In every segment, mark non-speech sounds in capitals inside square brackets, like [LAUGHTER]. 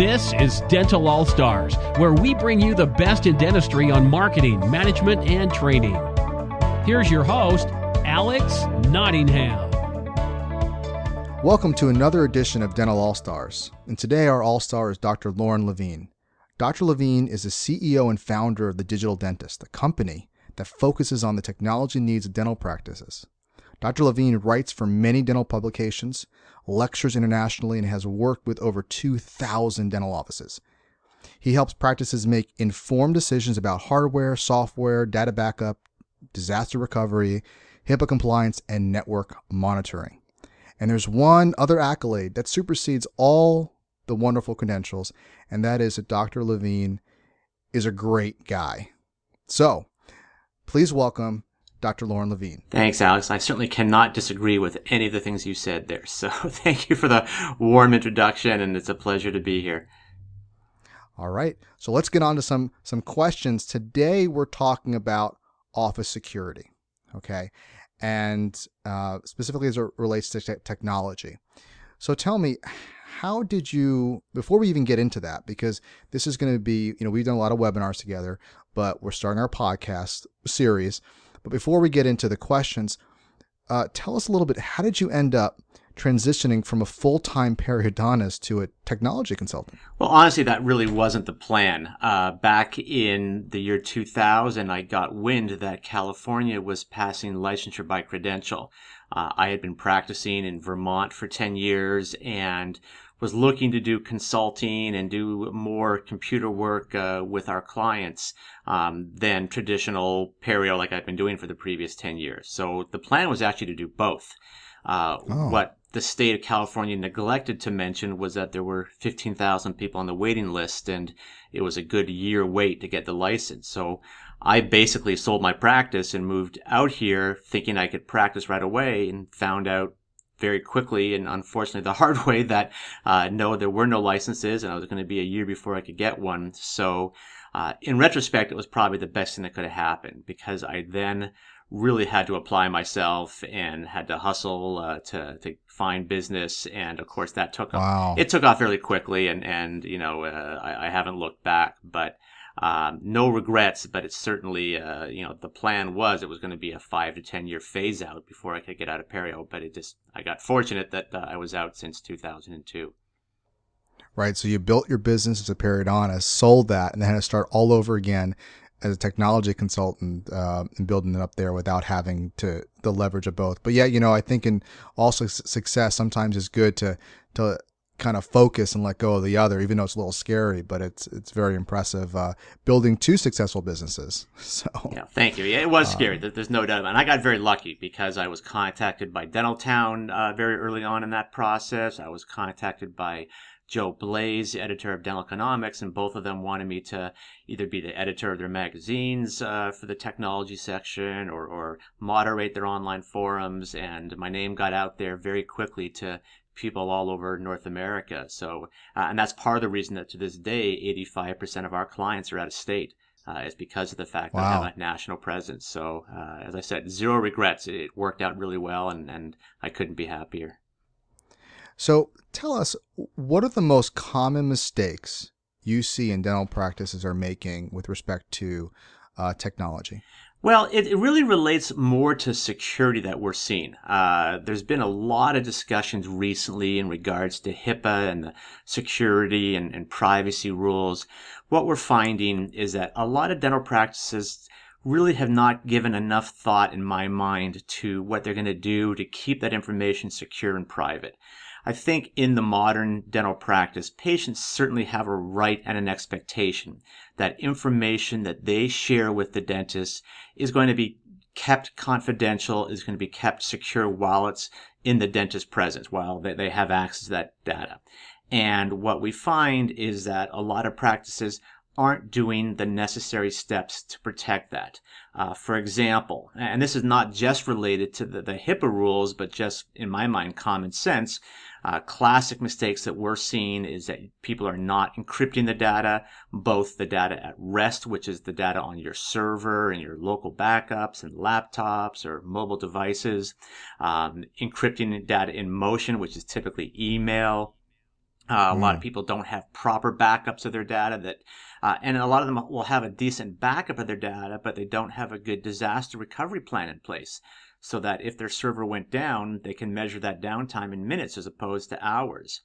This is Dental All Stars, where we bring you the best in dentistry on marketing, management, and training. Here's your host, Alex Nottingham. Welcome to another edition of Dental All Stars. And today, our All Star is Dr. Lorne Lavine. Dr. Lavine is the CEO and founder of The Digital Dentist, a company that focuses on the technology needs of dental practices. Dr. Lavine writes for many dental publications, lectures internationally, and has worked with over 2,000 dental offices. He helps practices make informed decisions about hardware, software, data backup, disaster recovery, HIPAA compliance, and network monitoring. And there's one other accolade that supersedes all the wonderful credentials, and that is that Dr. Lavine is a great guy. So, please welcome Dr. Lorne Lavine. Thanks, Alex. I certainly cannot disagree with any of the things you said there. So [LAUGHS] thank you for the warm introduction, and it's a pleasure to be here. All right. So let's get on to some some questions. Today we're talking about office security. Okay. And uh, specifically as it relates to te- technology. So tell me, how did you before we even get into that because this is going to be you know we've done a lot of webinars together but we're starting our podcast series but before we get into the questions, uh, tell us a little bit how did you end up transitioning from a full time periodontist to a technology consultant? Well, honestly, that really wasn't the plan. Uh, back in the year 2000, I got wind that California was passing licensure by credential. Uh, I had been practicing in Vermont for 10 years and was looking to do consulting and do more computer work uh, with our clients um, than traditional perio like I've been doing for the previous 10 years. So the plan was actually to do both. Uh, oh. What the state of California neglected to mention was that there were 15,000 people on the waiting list and it was a good year wait to get the license. So I basically sold my practice and moved out here thinking I could practice right away and found out very quickly and unfortunately the [LAUGHS] hard way that uh, no, there were no licenses and I was going to be a year before I could get one. So uh, in retrospect, it was probably the best thing that could have happened because I then really had to apply myself and had to hustle uh, to to find business and of course that took wow. off, it took off fairly quickly and and you know uh, I, I haven't looked back but um, no regrets, but it's certainly, uh, you know, the plan was it was going to be a five to 10 year phase out before I could get out of Perio. But it just, I got fortunate that uh, I was out since 2002. Right. So you built your business as a periodontist, sold that, and then had to start all over again as a technology consultant uh, and building it up there without having to the leverage of both. But yeah, you know, I think in also success sometimes is good to to kind of focus and let go of the other, even though it's a little scary, but it's it's very impressive uh, building two successful businesses. [LAUGHS] So yeah, thank you. Yeah, it was scary. Um, There's no doubt about it. And I got very lucky because I was contacted by Dentaltown uh, very early on in that process. I was contacted by Joe Blaes, editor of Dental Economics, and both of them wanted me to either be the editor of their magazines uh, for the technology section or, or moderate their online forums. And my name got out there very quickly to people all over North America. So, uh, and that's part of the reason that to this day, 85% of our clients are out of state. Uh, is because of the fact wow. that I have a national presence. So, uh, as I said, zero regrets. It worked out really well, and, and I couldn't be happier. So, tell us what are the most common mistakes you see in dental practices are making with respect to uh, technology? Well, it, it, really relates more to security that we're seeing. Uh, there's been a lot of discussions recently in regards to HIPAA and the security and, and privacy rules. What we're finding is that a lot of dental practices really have not given enough thought in my mind to what they're going to do to keep that information secure and private. I think in the modern dental practice, patients certainly have a right and an expectation that information that they share with the dentist is going to be kept confidential, is going to be kept secure while it's in the dentist's presence, while they have access to that data. And what we find is that a lot of practices aren't doing the necessary steps to protect that. Uh, for example, and this is not just related to the, the HIPAA rules, but just in my mind, common sense. Uh, classic mistakes that we're seeing is that people are not encrypting the data, both the data at rest, which is the data on your server and your local backups and laptops or mobile devices, um, encrypting data in motion, which is typically email, Uh, a lot of people don't have proper backups of their data that, uh, and a lot of them will have a decent backup of their data, but they don't have a good disaster recovery plan in place so that if their server went down, they can measure that downtime in minutes as opposed to hours.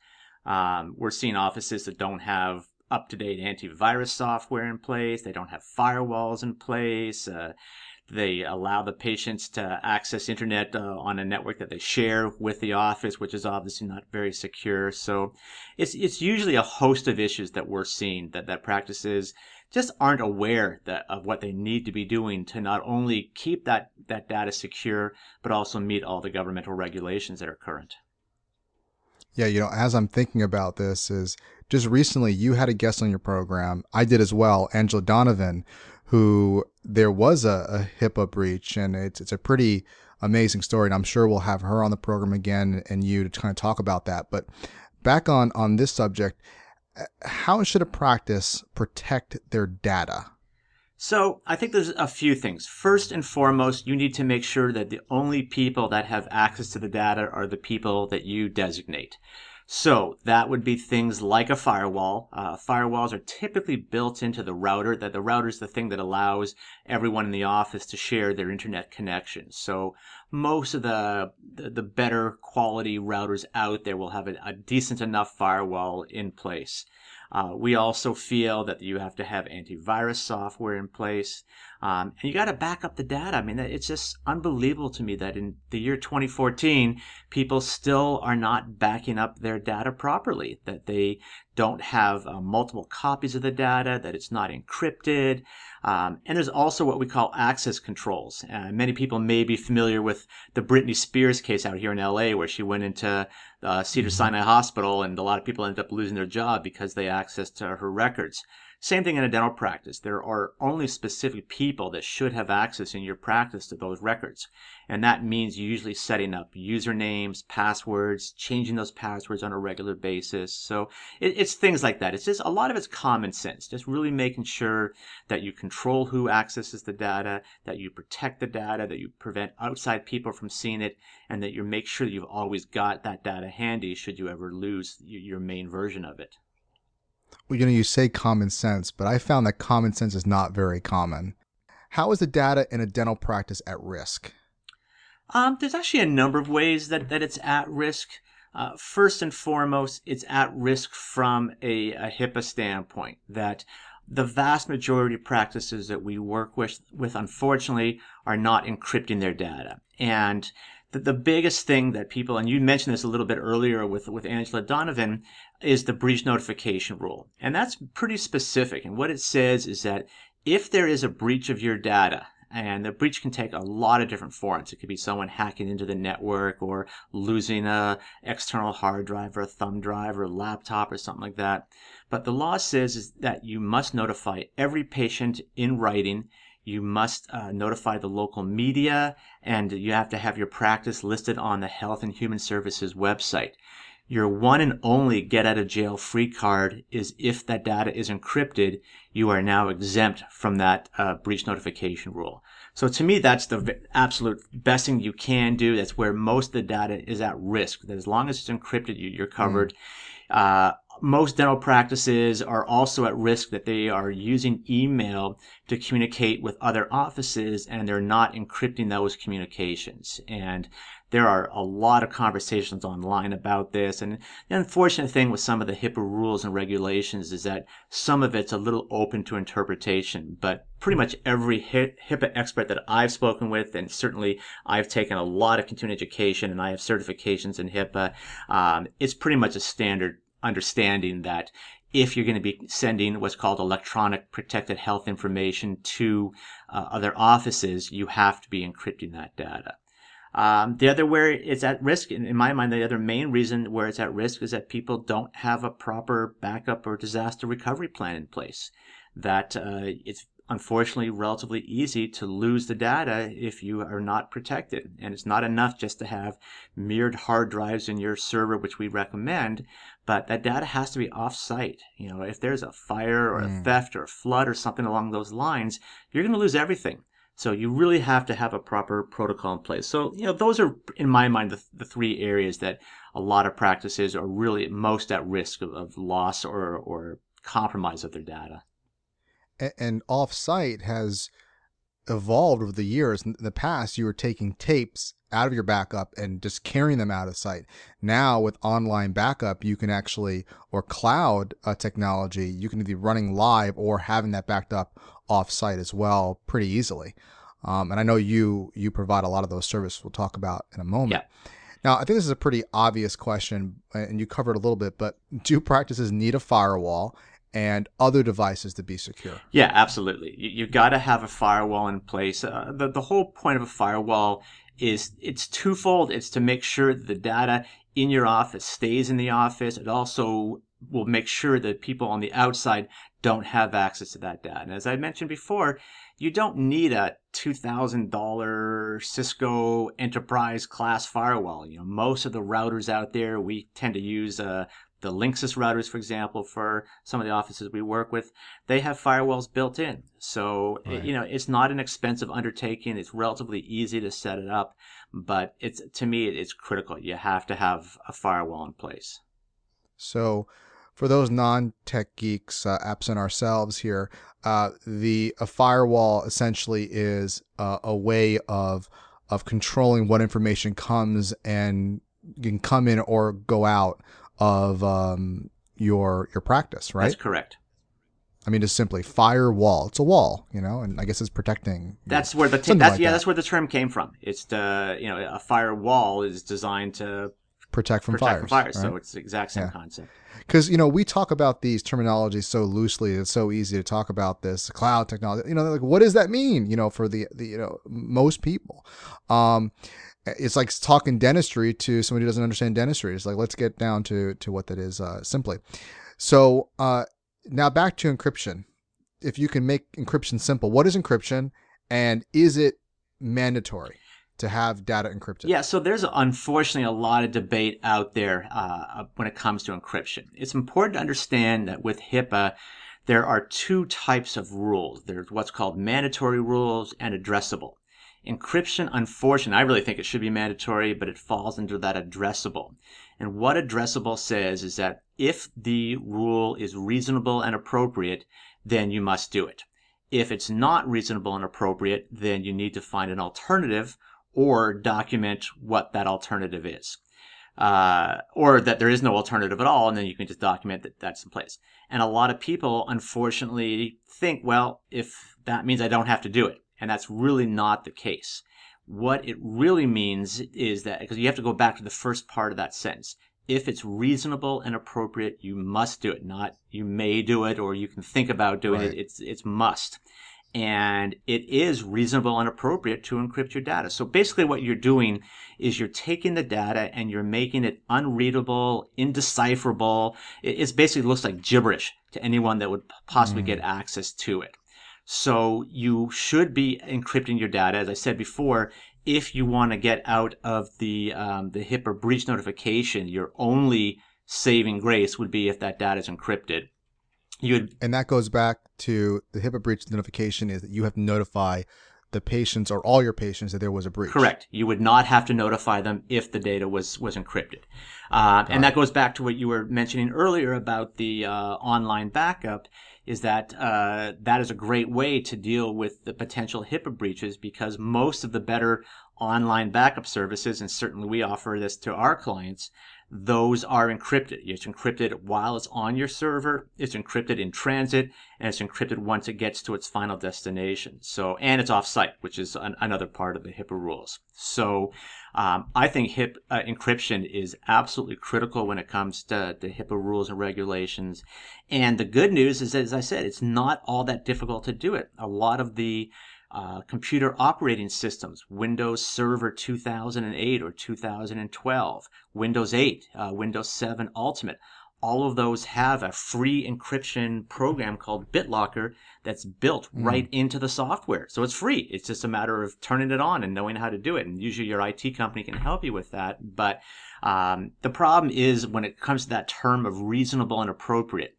Um, we're seeing offices that don't have up to date antivirus software in place, they don't have firewalls in place. Uh, they allow the patients to access internet uh, on a network that they share with the office, which is obviously not very secure. So it's it's usually a host of issues that we're seeing that that practices just aren't aware that of what they need to be doing to not only keep that that data secure but also meet all the governmental regulations that are current. Yeah, you know, as I'm thinking about this is just recently you had a guest on your program. I did as well, Angela Donovan, who there was a, a HIPAA breach, and it's it's a pretty amazing story. And I'm sure we'll have her on the program again and you to kind of talk about that. But back on on this subject, uh, how should a practice protect their data? So I think there's a few things. First and foremost, you need to make sure that the only people that have access to the data are the people that you designate. So that would be things like a firewall. Uh, firewalls are typically built into the router. That the router is the thing that allows everyone in the office to share their internet connection. So most of the the, better quality routers out there will have a, a decent enough firewall in place. Uh, we also feel that you have to have antivirus software in place. Um, and you got to back up the data. I mean, it's just unbelievable to me that in the year 2014, people still are not backing up their data properly, that they don't have uh, multiple copies of the data, that it's not encrypted. Um, and there's also what we call access controls. Uh, many people may be familiar with the Britney Spears case out here in LA, where she went into uh, Cedar mm-hmm. Sinai Hospital, and a lot of people ended up losing their job because they accessed uh, her records. Same thing in a dental practice. There are only specific people that should have access in your practice to those records. And that means usually setting up usernames, passwords, changing those passwords on a regular basis. So it, it's things like that. It's just a lot of it's common sense, just really making sure that you control who accesses the data, that you protect the data, that you prevent outside people from seeing it, and that you make sure you've always got that data handy should you ever lose your main version of it you know, you say common sense, but I found that common sense is not very common. How is the data in a dental practice at risk? Um, there's actually a number of ways that, that it's at risk. Uh, first and foremost, it's at risk from a, a HIPAA standpoint that the vast majority of practices that we work with, with unfortunately, are not encrypting their data. And the, the biggest thing that people, and you mentioned this a little bit earlier with, with Angela Donovan, is the breach notification rule. And that's pretty specific. And what it says is that if there is a breach of your data, and the breach can take a lot of different forms. It could be someone hacking into the network or losing a external hard drive or a thumb drive or a laptop or something like that. But the law says is that you must notify every patient in writing you must uh, notify the local media and you have to have your practice listed on the Health and Human Services website. Your one and only get out of jail free card is if that data is encrypted, you are now exempt from that uh, breach notification rule. So to me, that's the absolute best thing you can do. That's where most of the data is at risk. That as long as it's encrypted, you, are covered. Mm. Uh, most dental practices are also at risk that they are using email to communicate with other offices and they're not encrypting those communications. And there are a lot of conversations online about this. And the unfortunate thing with some of the HIPAA rules and regulations is that some of it's a little open to interpretation. But pretty much every HIPAA expert that I've spoken with, and certainly I've taken a lot of continuing education and I have certifications in HIPAA, um, it's pretty much a standard understanding that if you're going to be sending what's called electronic protected health information to uh, other offices, you have to be encrypting that data. Um, the other where it's at risk, in, in, my mind, the other main reason where it's at risk is that people don't have a proper backup or disaster recovery plan in place. That uh, it's unfortunately relatively easy to lose the data if you are not protected. And it's not enough just to have mirrored hard drives in your server, which we recommend, but that data has to be off-site. You know, if there's a fire or a mm. theft or a flood or something along those lines, you're going to lose everything. So you really have to have a proper protocol in place. So, you know, those are, in my mind, the, the three areas that a lot of practices are really most at risk of, of loss or, or compromise of their data. And, and offsite has evolved over the years. In the past, you were taking tapes out of your backup and just carrying them out of site. Now, with online backup, you can actually, or cloud uh, technology, you can be running live or having that backed up off site as well pretty easily. Um, and I know you you provide a lot of those services. We'll talk about in a moment. Yeah. Now, I think this is a pretty obvious question, and you covered a little bit. But do practices need a firewall? and other devices to be secure. Yeah, absolutely. You, you got to have a firewall in place. Uh, the, the whole point of a firewall is it's twofold. It's to make sure that the data in your office stays in the office. It also will make sure that people on the outside don't have access to that data. And as I mentioned before, you don't need a $2,000 Cisco enterprise class firewall. You know, most of the routers out there, we tend to use a the Linksys routers, for example, for some of the offices we work with, they have firewalls built in. So, eh, right. you know, it's not an expensive undertaking. It's relatively easy to set it up, but it's, to me, it's critical. You have to have a firewall in place. So, for those non-tech geeks, uh, absent ourselves here, uh, the a firewall essentially is uh, a way of of controlling what information comes and can come in or go out of um, your your practice, right? That's correct. I mean, just simply firewall. It's a wall, you know, and I guess it's protecting. That's where the t- that's like yeah, that. that's where the term came from. It's the you know a firewall is designed to protect from protect fires. From fires, right? so it's the exact same yeah. concept. Because you know we talk about these terminologies so loosely. It's so easy to talk about this cloud technology. You know, like what does that mean? You know, for the the you know most people. Um, it's like talking dentistry to somebody who doesn't understand dentistry. It's like let's get down to to what that is uh, simply. So uh, now back to encryption. If you can make encryption simple, what is encryption, and is it mandatory to have data encrypted? Yeah, so there's unfortunately a lot of debate out there uh, when it comes to encryption. It's important to understand that with HIPAA, there are two types of rules. There's what's called mandatory rules and addressable. Encryption, unfortunately, I really think it should be mandatory, but it falls under that addressable. And what addressable says is that if the rule is reasonable and appropriate, then you must do it. If it's not reasonable and appropriate, then you need to find an alternative or document what that alternative is. Uh, or that there is no alternative at all, and then you can just document that that's in place. And a lot of people, unfortunately, think, well, if that means I don't have to do it. And that's really not the case. What it really means is that, because you have to go back to the first part of that sentence. If it's reasonable and appropriate, you must do it. Not you may do it or you can think about doing right. it. It's, it's must. And it is reasonable and appropriate to encrypt your data. So basically what you're doing is you're taking the data and you're making it unreadable, indecipherable. It, basically looks like gibberish to anyone that would possibly mm. get access to it. So you should be encrypting your data. As I said before, if you want to get out of the um, the HIPAA breach notification, your only saving grace would be if that data is encrypted. You'd, and that goes back to the HIPAA breach notification is that you have to notify the patients or all your patients that there was a breach. Correct. You would not have to notify them if the data was was encrypted, uh, and that goes back to what you were mentioning earlier about the uh, online backup is that uh, that is a great way to deal with the potential HIPAA breaches because most of the better online backup services, and certainly we offer this to our clients, those are encrypted. It's encrypted while it's on your server, it's encrypted in transit, and it's encrypted once it gets to its final destination. So, and it's offsite, which is an, another part of the HIPAA rules. So, um, I think HIP uh, encryption is absolutely critical when it comes to the HIPAA rules and regulations. And the good news is, as I said, it's not all that difficult to do it. A lot of the uh, computer operating systems, Windows Server 2008 or 2012, Windows 8, uh, Windows 7 Ultimate. All of those have a free encryption program called BitLocker that's built mm. right into the software. So it's free. It's just a matter of turning it on and knowing how to do it. And usually your IT company can help you with that. But um, the problem is when it comes to that term of reasonable and appropriate.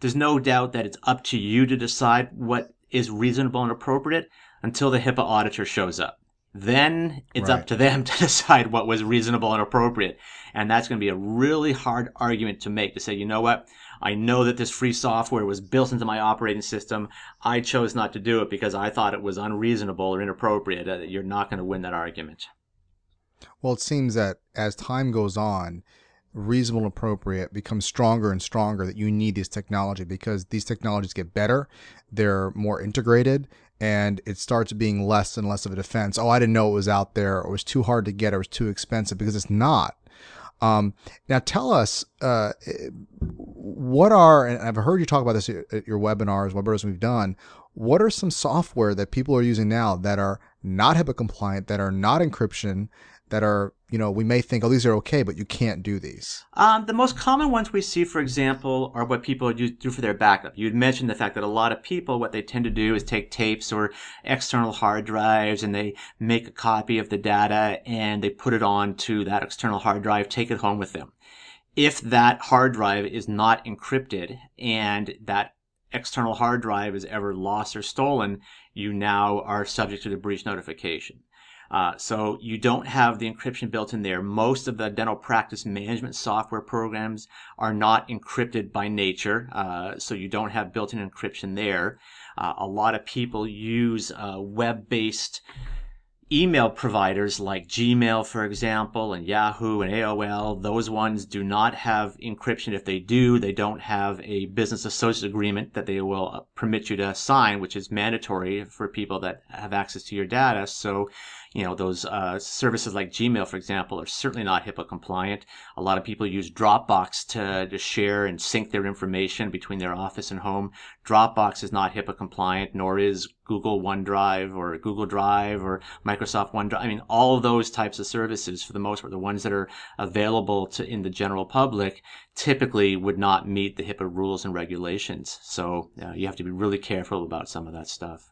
There's no doubt that it's up to you to decide what is reasonable and appropriate. Until the HIPAA auditor shows up. Then it's Right. up to them [LAUGHS] to decide what was reasonable and appropriate. And that's going to be a really hard argument to make to say, you know what? I know that this free software was built into my operating system. I chose not to do it because I thought it was unreasonable or inappropriate. Uh, You're not going to win that argument. Well, it seems that as time goes on, reasonable and appropriate becomes stronger and stronger that you need this technology because these technologies get better, they're more integrated, and it starts being less and less of a defense. Oh, I didn't know it was out there, or it was too hard to get, or it was too expensive because it's not. Um, now, tell us uh, what are, and I've heard you talk about this at your webinars, webinars we've done. What are some software that people are using now that are not HIPAA compliant, that are not encryption, that are, you know, we may think, oh, these are okay, but you can't do these. Um, the most common ones we see, for example, are what people do, for their backup. You'd mentioned the fact that a lot of people, what they tend to do is take tapes or external hard drives and they make a copy of the data and they put it onto that external hard drive, take it home with them. If that hard drive is not encrypted and that external hard drive is ever lost or stolen, you now are subject to the breach notification. Uh, so you don't have the encryption built in there. Most of the dental practice management software programs are not encrypted by nature, uh, so you don't have built-in encryption there. Uh, a lot of people use uh, web-based email providers like Gmail, for example, and Yahoo and AOL, those ones do not have encryption. If they do, they don't have a business associate agreement that they will uh, permit you to sign, which is mandatory for people that have access to your data. So, you know, those uh, services like Gmail, for example, are certainly not HIPAA compliant. A lot of people use Dropbox to, to share and sync their information between their office and home. Dropbox is not HIPAA compliant, nor is Google OneDrive or Google Drive or Microsoft OneDrive. I mean, all of those types of services, for the most part, the ones that are available to in the general public, typically would not meet the HIPAA rules and regulations. So uh, you have to be really careful about some of that stuff.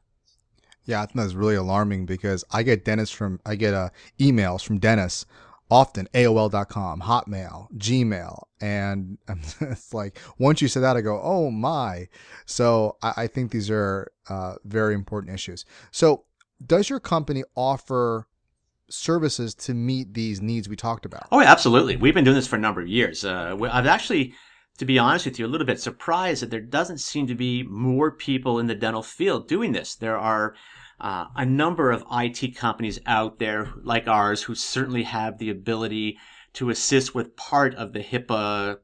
Yeah, I think that's really alarming because I get dentists from I get uh, emails from dentists often AOL.com, Hotmail, Gmail, and [LAUGHS] it's like once you say that, I go, oh my. So I, I think these are uh, very important issues. So does your company offer services to meet these needs we talked about? Oh, absolutely. We've been doing this for a number of years. Uh, I've actually, to be honest with you, a little bit surprised that there doesn't seem to be more people in the dental field doing this. There are uh, a number of IT companies out there like ours who certainly have the ability to assist with part of the HIPAA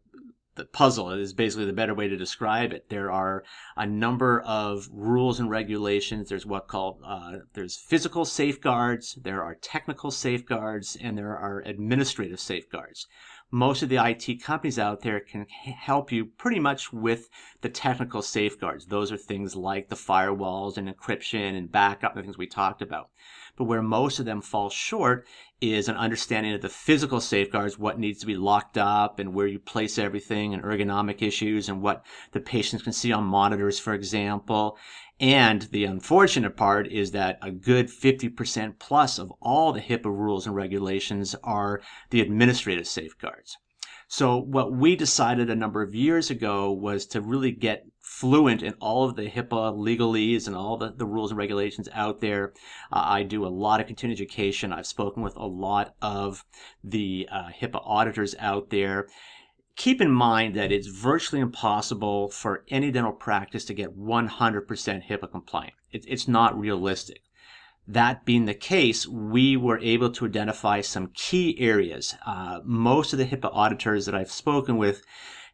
the puzzle is basically the better way to describe it. There are a number of rules and regulations. There's what called uh, there's physical safeguards, there are technical safeguards, and there are administrative safeguards. Most of the IT companies out there can help you pretty much with the technical safeguards. Those are things like the firewalls and encryption and backup, the things we talked about. But where most of them fall short is an understanding of the physical safeguards, what needs to be locked up and where you place everything and ergonomic issues and what the patients can see on monitors, for example. And the unfortunate part is that a good 50% plus of all the HIPAA rules and regulations are the administrative safeguards. So what we decided a number of years ago was to really get fluent in all of the HIPAA legalese and all the, the rules and regulations out there. Uh, I do a lot of continuing education. I've spoken with a lot of the uh, HIPAA auditors out there. Keep in mind that it's virtually impossible for any dental practice to get 100% HIPAA compliant. It, it's not realistic. That being the case, we were able to identify some key areas. Uh, most of the HIPAA auditors that I've spoken with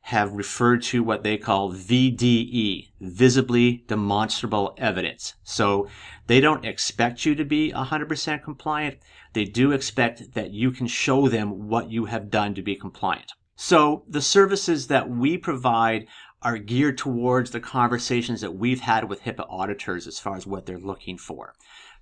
have referred to what they call VDE, visibly demonstrable evidence. So they don't expect you to be 100% compliant. They do expect that you can show them what you have done to be compliant. So the services that we provide are geared towards the conversations that we've had with HIPAA auditors as far as what they're looking for.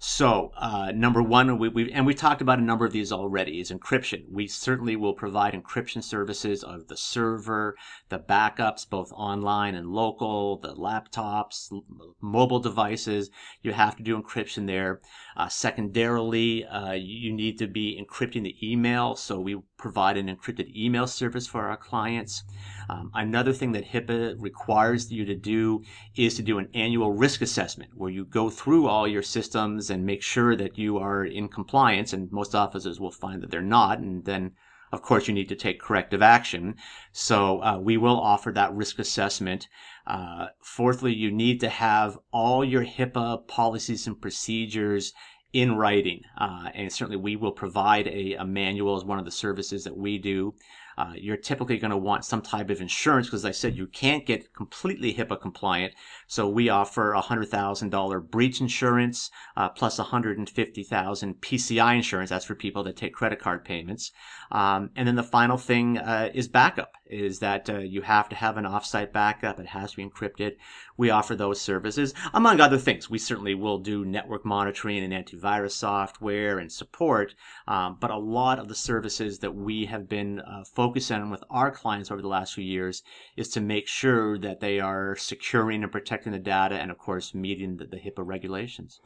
So, uh, number one, we, we, and we talked about a number of these already, is encryption. We certainly will provide encryption services of the server, the backups, both online and local, the laptops, mobile devices. You have to do encryption there. Uh, secondarily, uh, you need to be encrypting the email, so we provide an encrypted email service for our clients. Um, another thing that HIPAA requires you to do is to do an annual risk assessment where you go through all your systems and make sure that you are in compliance. And most offices will find that they're not. And then of course, you need to take corrective action. So uh, we will offer that risk assessment. Uh, fourthly, you need to have all your HIPAA policies and procedures in writing. Uh, and certainly we will provide a, a, manual as one of the services that we do. Uh, you're typically going to want some type of insurance because, as I said, you can't get completely HIPAA compliant. So we offer a hundred thousand dollar breach insurance uh, plus a hundred and fifty thousand PCI insurance. That's for people that take credit card payments. Um, and then the final thing uh, is backup. Is that uh, you have to have an offsite backup? It has to be encrypted. We offer those services, among other things. We certainly will do network monitoring and antivirus software and support. Um, but a lot of the services that we have been uh, focusing on with our clients over the last few years is to make sure that they are securing and protecting the data, and of course meeting the, the HIPAA regulations.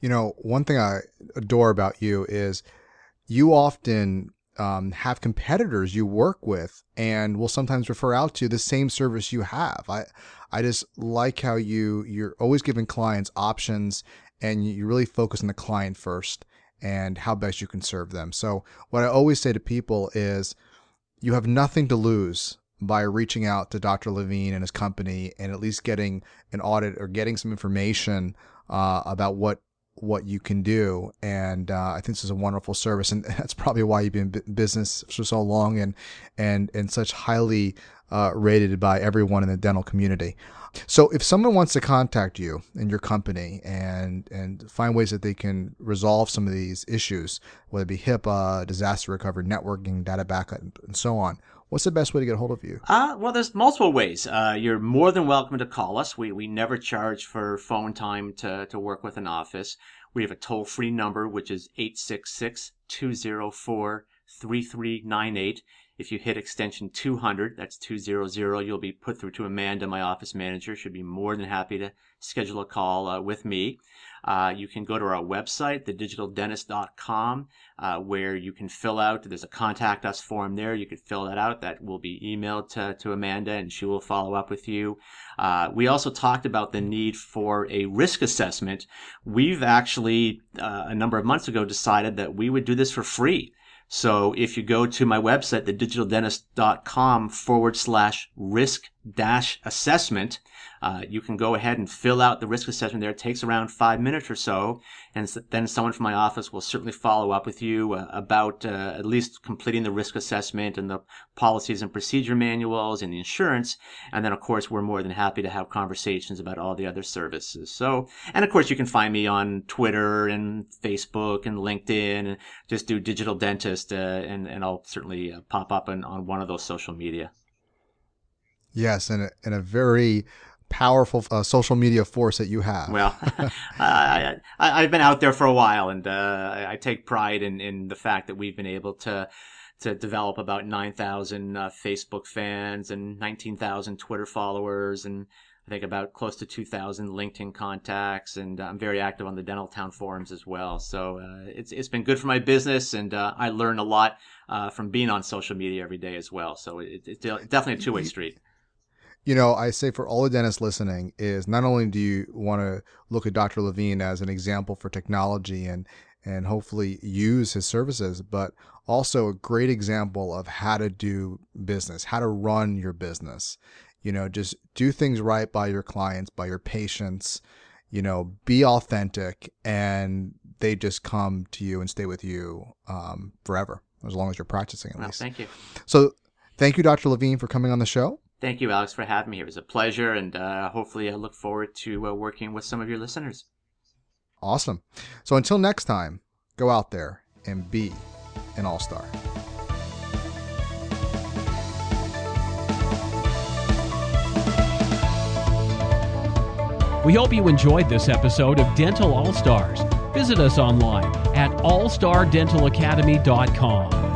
You know, one thing I adore about you is you often um, have competitors you work with and will sometimes refer out to the same service you have. I I just like how you you're always giving clients options and you really focus on the client first and how best you can serve them. So what I always say to people is you have nothing to lose by reaching out to Dr. Lavine and his company and at least getting an audit or getting some information uh, about what what you can do. And uh, I think this is a wonderful service, and [LAUGHS] that's probably why you've been in business for so long and and and such highly uh, rated by everyone in the dental community. So, if someone wants to contact you and your company and and find ways that they can resolve some of these issues, whether it be HIPAA, disaster recovery, networking, data backup, and so on, What's the best way to get a hold of you? Uh, well, there's multiple ways. Uh, you're more than welcome to call us. We, we never charge for phone time to, to work with an office. We have a toll free number, which is 866 204 3398. If you hit extension 200, that's 200, you'll be put through to Amanda, my office manager. She'll be more than happy to schedule a call uh, with me. Uh, you can go to our website, thedigitaldentist.com, uh, where you can fill out, there's a contact us form there. You can fill that out. That will be emailed to, to Amanda and she will follow up with you. Uh, we also talked about the need for a risk assessment. We've actually, uh, a number of months ago, decided that we would do this for free. So if you go to my website, thedigitaldentist.com forward slash risk dash assessment, uh, you can go ahead and fill out the risk assessment there. It takes around five minutes or so. And then someone from my office will certainly follow up with you uh, about uh, at least completing the risk assessment and the policies and procedure manuals and the insurance. And then, of course, we're more than happy to have conversations about all the other services. So, and of course, you can find me on Twitter and Facebook and LinkedIn and just do digital dentist uh, and, and I'll certainly uh, pop up on, on one of those social media. Yes, and a, and a very powerful uh, social media force that you have. Well, [LAUGHS] I, I, have been out there for a while, and uh, I take pride in, in the fact that we've been able to to develop about 9,000 uh, Facebook fans and 19,000 Twitter followers, and I think about close to 2,000 LinkedIn contacts, and I'm very active on the Dental Town forums as well. So uh, it's it's been good for my business, and uh, I learn a lot uh, from being on social media every day as well. So it, it's definitely a two way street you know, I say for all the dentists listening is not only do you want to look at Dr. Lavine as an example for technology and and hopefully use his services, but also a great example of how to do business, how to run your business. You know, just do things right by your clients, by your patients, you know, be authentic and they just come to you and stay with you um, forever, as long as you're practicing at well, least. Thank you. So thank you, Dr. Lavine, for coming on the show. Thank you, Alex, for having me. It was a pleasure, and uh, hopefully, I look forward to uh, working with some of your listeners. Awesome. So until next time, go out there and be an all star. We hope you enjoyed this episode of Dental All Stars. Visit us online at allstardentalacademy.com.